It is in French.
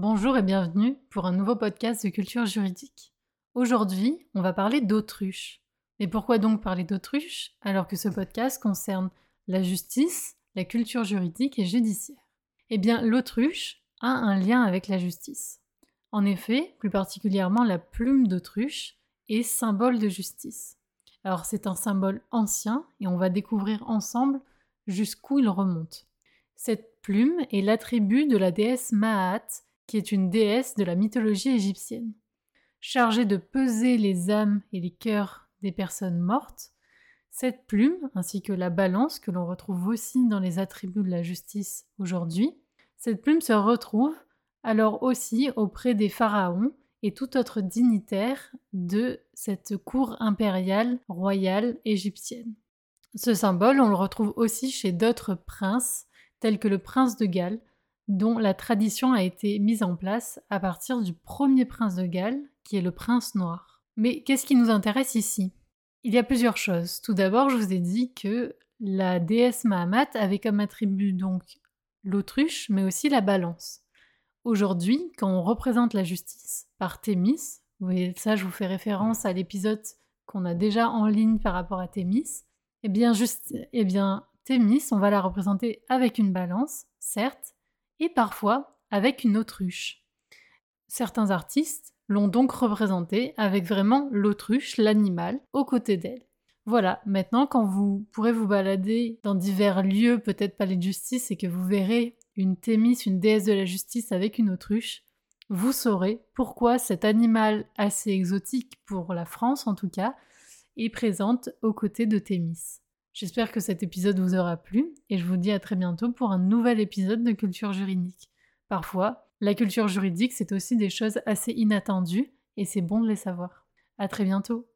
Bonjour et bienvenue pour un nouveau podcast de culture juridique. Aujourd'hui, on va parler d'autruche. Mais pourquoi donc parler d'autruche alors que ce podcast concerne la justice, la culture juridique et judiciaire? Eh bien, l'autruche a un lien avec la justice. En effet, plus particulièrement la plume d'autruche est symbole de justice. Alors c'est un symbole ancien et on va découvrir ensemble jusqu'où il remonte. Cette plume est l'attribut de la déesse Maat, qui est une déesse de la mythologie égyptienne. Chargée de peser les âmes et les cœurs des personnes mortes, cette plume, ainsi que la balance que l'on retrouve aussi dans les attributs de la justice aujourd'hui, cette plume se retrouve alors aussi auprès des pharaons et tout autre dignitaire de cette cour impériale royale égyptienne. Ce symbole, on le retrouve aussi chez d'autres princes, tels que le prince de Galles, dont la tradition a été mise en place à partir du premier prince de Galles, qui est le prince noir. Mais qu'est-ce qui nous intéresse ici? Il y a plusieurs choses. Tout d'abord, je vous ai dit que la déesse Mahamat avait comme attribut donc l'autruche, mais aussi la balance. Aujourd'hui, quand on représente la justice par Thémis, vous voyez ça, je vous fais référence à l'épisode qu'on a déjà en ligne par rapport à Thémis, eh bien, juste, eh bien, Thémis, on va la représenter avec une balance, certes, et parfois avec une autruche. Certains artistes l'ont donc représentée avec vraiment l'autruche, l'animal, aux côtés d'elle. Voilà, maintenant quand vous pourrez vous balader dans divers lieux, peut-être palais de justice, et que vous verrez une Thémis, une déesse de la justice avec une autruche, vous saurez pourquoi cet animal assez exotique pour la France en tout cas est présente aux côtés de Thémis. J'espère que cet épisode vous aura plu et je vous dis à très bientôt pour un nouvel épisode de culture juridique. Parfois, la culture juridique, c'est aussi des choses assez inattendues et c'est bon de les savoir. À très bientôt!